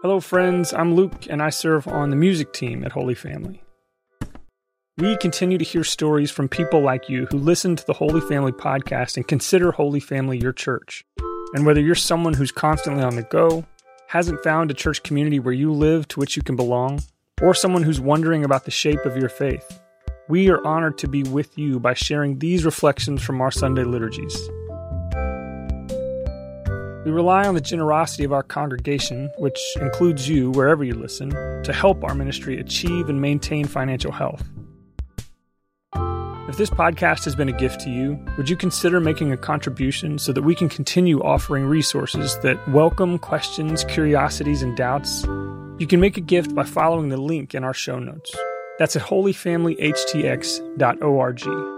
Hello, friends. I'm Luke, and I serve on the music team at Holy Family. We continue to hear stories from people like you who listen to the Holy Family podcast and consider Holy Family your church. And whether you're someone who's constantly on the go, hasn't found a church community where you live to which you can belong, or someone who's wondering about the shape of your faith, we are honored to be with you by sharing these reflections from our Sunday liturgies. We rely on the generosity of our congregation, which includes you wherever you listen, to help our ministry achieve and maintain financial health. If this podcast has been a gift to you, would you consider making a contribution so that we can continue offering resources that welcome questions, curiosities, and doubts? You can make a gift by following the link in our show notes. That's at holyfamilyhtx.org.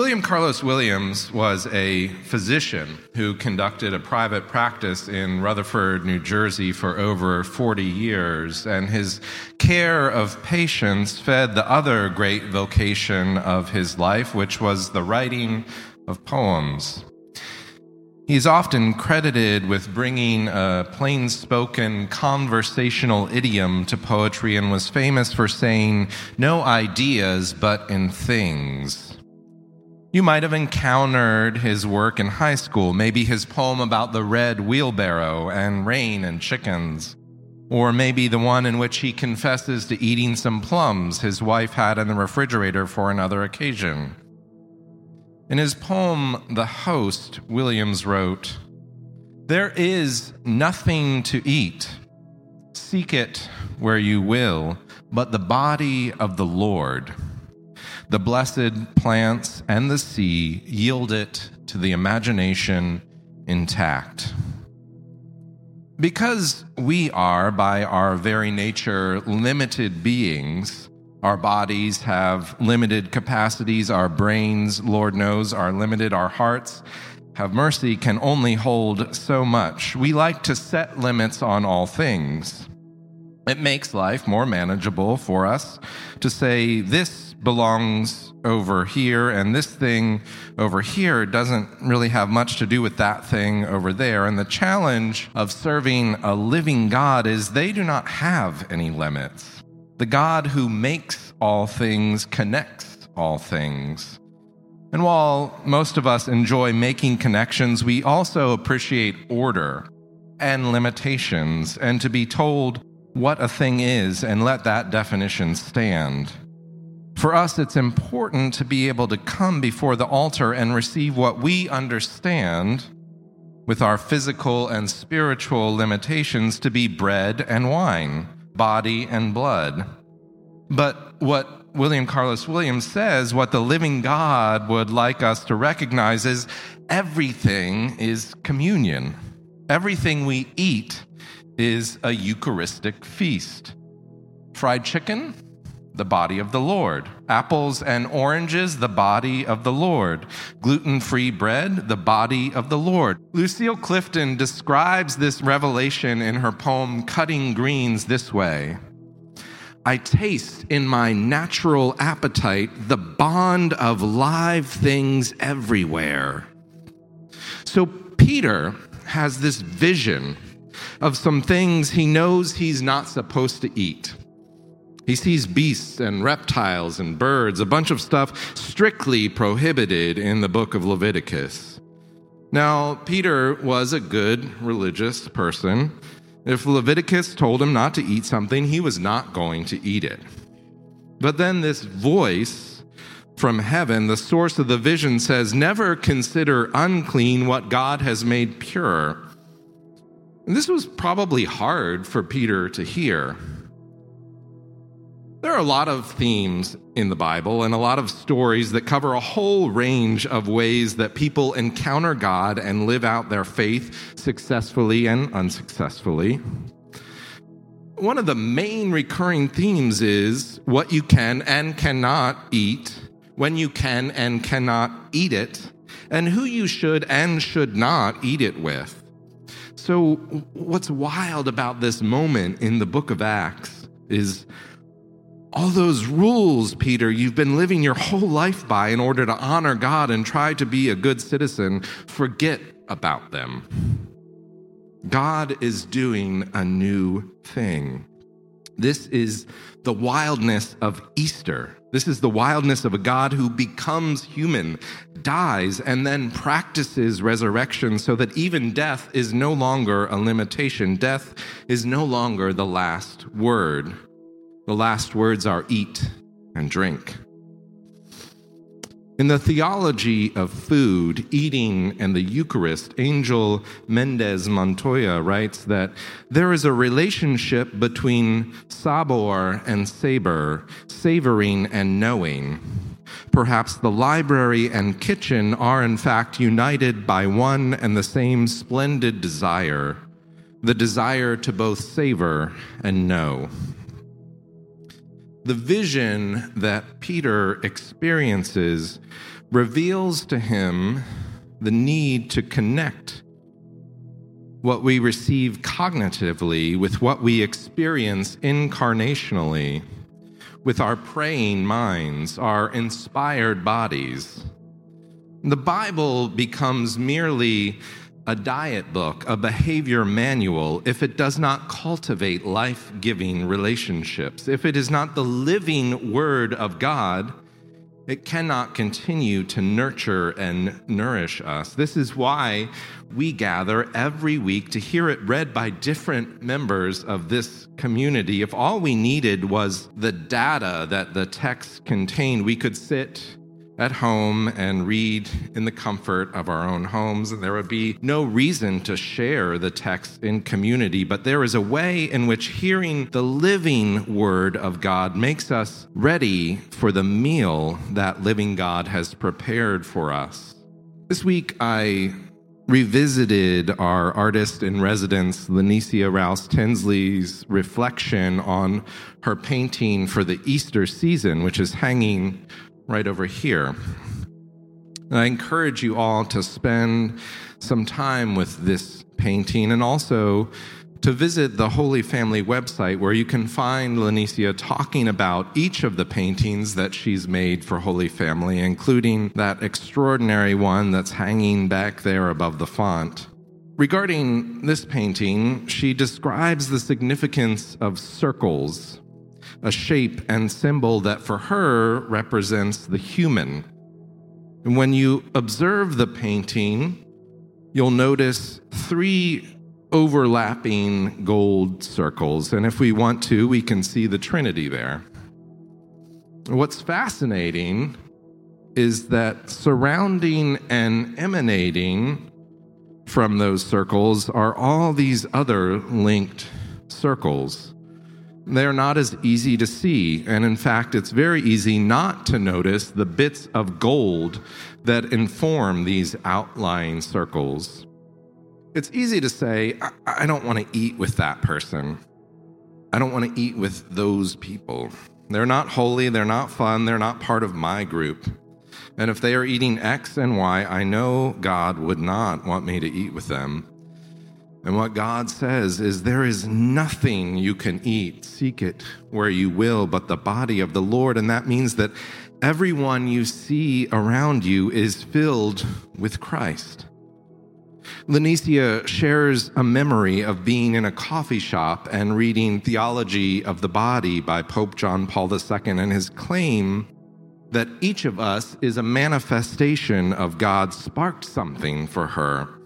William Carlos Williams was a physician who conducted a private practice in Rutherford, New Jersey for over 40 years, and his care of patients fed the other great vocation of his life, which was the writing of poems. He's often credited with bringing a plain spoken conversational idiom to poetry and was famous for saying, No ideas, but in things. You might have encountered his work in high school, maybe his poem about the red wheelbarrow and rain and chickens, or maybe the one in which he confesses to eating some plums his wife had in the refrigerator for another occasion. In his poem, The Host, Williams wrote, There is nothing to eat. Seek it where you will, but the body of the Lord. The blessed plants and the sea yield it to the imagination intact. Because we are, by our very nature, limited beings, our bodies have limited capacities, our brains, Lord knows, are limited, our hearts, have mercy, can only hold so much. We like to set limits on all things. It makes life more manageable for us to say, this belongs over here, and this thing over here doesn't really have much to do with that thing over there. And the challenge of serving a living God is they do not have any limits. The God who makes all things connects all things. And while most of us enjoy making connections, we also appreciate order and limitations and to be told what a thing is and let that definition stand. For us, it's important to be able to come before the altar and receive what we understand with our physical and spiritual limitations to be bread and wine, body and blood. But what William Carlos Williams says, what the living God would like us to recognize is everything is communion. Everything we eat is a Eucharistic feast. Fried chicken? the body of the Lord. Apples and oranges, the body of the Lord. Gluten free bread, the body of the Lord. Lucille Clifton describes this revelation in her poem Cutting Greens this way I taste in my natural appetite the bond of live things everywhere. So Peter has this vision of some things he knows he's not supposed to eat. He sees beasts and reptiles and birds, a bunch of stuff strictly prohibited in the book of Leviticus. Now, Peter was a good religious person. If Leviticus told him not to eat something, he was not going to eat it. But then this voice from heaven, the source of the vision, says, Never consider unclean what God has made pure. And this was probably hard for Peter to hear. There are a lot of themes in the Bible and a lot of stories that cover a whole range of ways that people encounter God and live out their faith successfully and unsuccessfully. One of the main recurring themes is what you can and cannot eat, when you can and cannot eat it, and who you should and should not eat it with. So, what's wild about this moment in the book of Acts is all those rules, Peter, you've been living your whole life by in order to honor God and try to be a good citizen, forget about them. God is doing a new thing. This is the wildness of Easter. This is the wildness of a God who becomes human, dies, and then practices resurrection so that even death is no longer a limitation. Death is no longer the last word. The last words are eat and drink. In the theology of food, eating, and the Eucharist, Angel Mendez Montoya writes that there is a relationship between sabor and saber, savoring and knowing. Perhaps the library and kitchen are in fact united by one and the same splendid desire the desire to both savor and know. The vision that Peter experiences reveals to him the need to connect what we receive cognitively with what we experience incarnationally, with our praying minds, our inspired bodies. The Bible becomes merely a diet book, a behavior manual, if it does not cultivate life giving relationships, if it is not the living word of God, it cannot continue to nurture and nourish us. This is why we gather every week to hear it read by different members of this community. If all we needed was the data that the text contained, we could sit at home and read in the comfort of our own homes. And there would be no reason to share the text in community, but there is a way in which hearing the living word of God makes us ready for the meal that living God has prepared for us. This week, I revisited our artist in residence, Lanecia Rouse Tinsley's reflection on her painting for the Easter season, which is hanging right over here. And I encourage you all to spend some time with this painting and also to visit the Holy Family website where you can find Lanecia talking about each of the paintings that she's made for Holy Family, including that extraordinary one that's hanging back there above the font. Regarding this painting, she describes the significance of circles a shape and symbol that for her represents the human. And when you observe the painting, you'll notice three overlapping gold circles. And if we want to, we can see the Trinity there. What's fascinating is that surrounding and emanating from those circles are all these other linked circles they're not as easy to see. And in fact, it's very easy not to notice the bits of gold that inform these outlying circles. It's easy to say, I, I don't want to eat with that person. I don't want to eat with those people. They're not holy, they're not fun, they're not part of my group. And if they are eating X and Y, I know God would not want me to eat with them. And what God says is, There is nothing you can eat, seek it where you will, but the body of the Lord. And that means that everyone you see around you is filled with Christ. Lanecia shares a memory of being in a coffee shop and reading Theology of the Body by Pope John Paul II and his claim that each of us is a manifestation of God sparked something for her.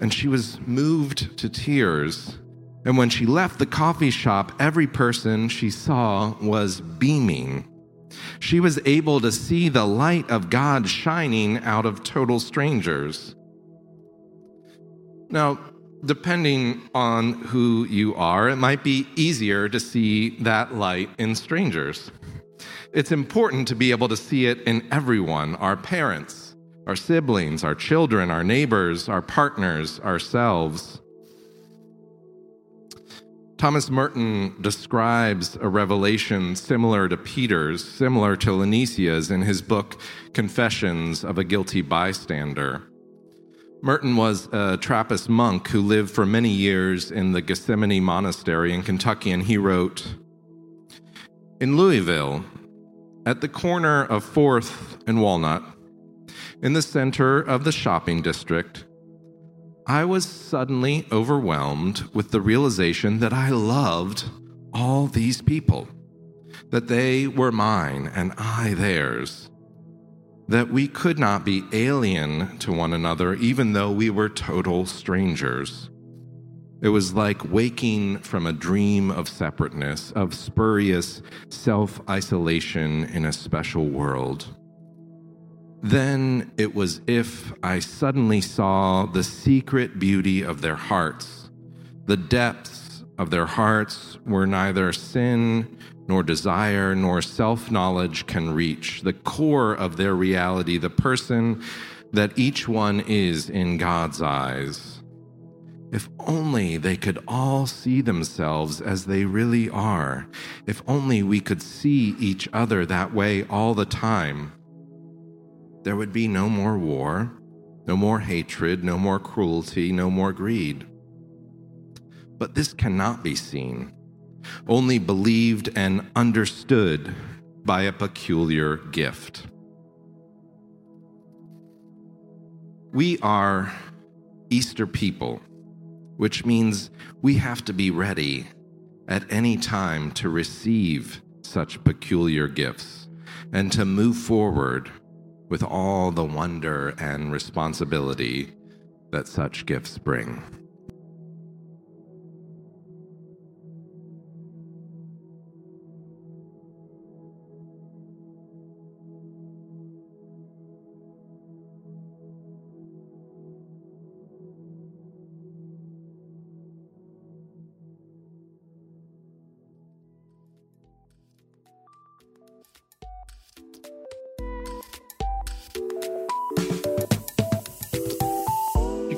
And she was moved to tears. And when she left the coffee shop, every person she saw was beaming. She was able to see the light of God shining out of total strangers. Now, depending on who you are, it might be easier to see that light in strangers. It's important to be able to see it in everyone our parents, our siblings, our children, our neighbors, our partners, ourselves. Thomas Merton describes a revelation similar to Peter's, similar to Lanecia's, in his book Confessions of a Guilty Bystander. Merton was a Trappist monk who lived for many years in the Gethsemani Monastery in Kentucky, and he wrote In Louisville, at the corner of 4th and Walnut, in the center of the shopping district, I was suddenly overwhelmed with the realization that I loved all these people, that they were mine and I theirs that we could not be alien to one another, even though we were total strangers. It was like waking from a dream of separateness, of spurious self isolation in a special world. Then it was if I suddenly saw the secret beauty of their hearts. The depths of their hearts were neither sin nor desire, nor self knowledge can reach, the core of their reality, the person that each one is in God's eyes. If only they could all see themselves as they really are. If only we could see each other that way all the time. There would be no more war, no more hatred, no more cruelty, no more greed. But this cannot be seen only believed and understood by a peculiar gift. We are Easter people, which means we have to be ready at any time to receive such peculiar gifts and to move forward with all the wonder and responsibility that such gifts bring.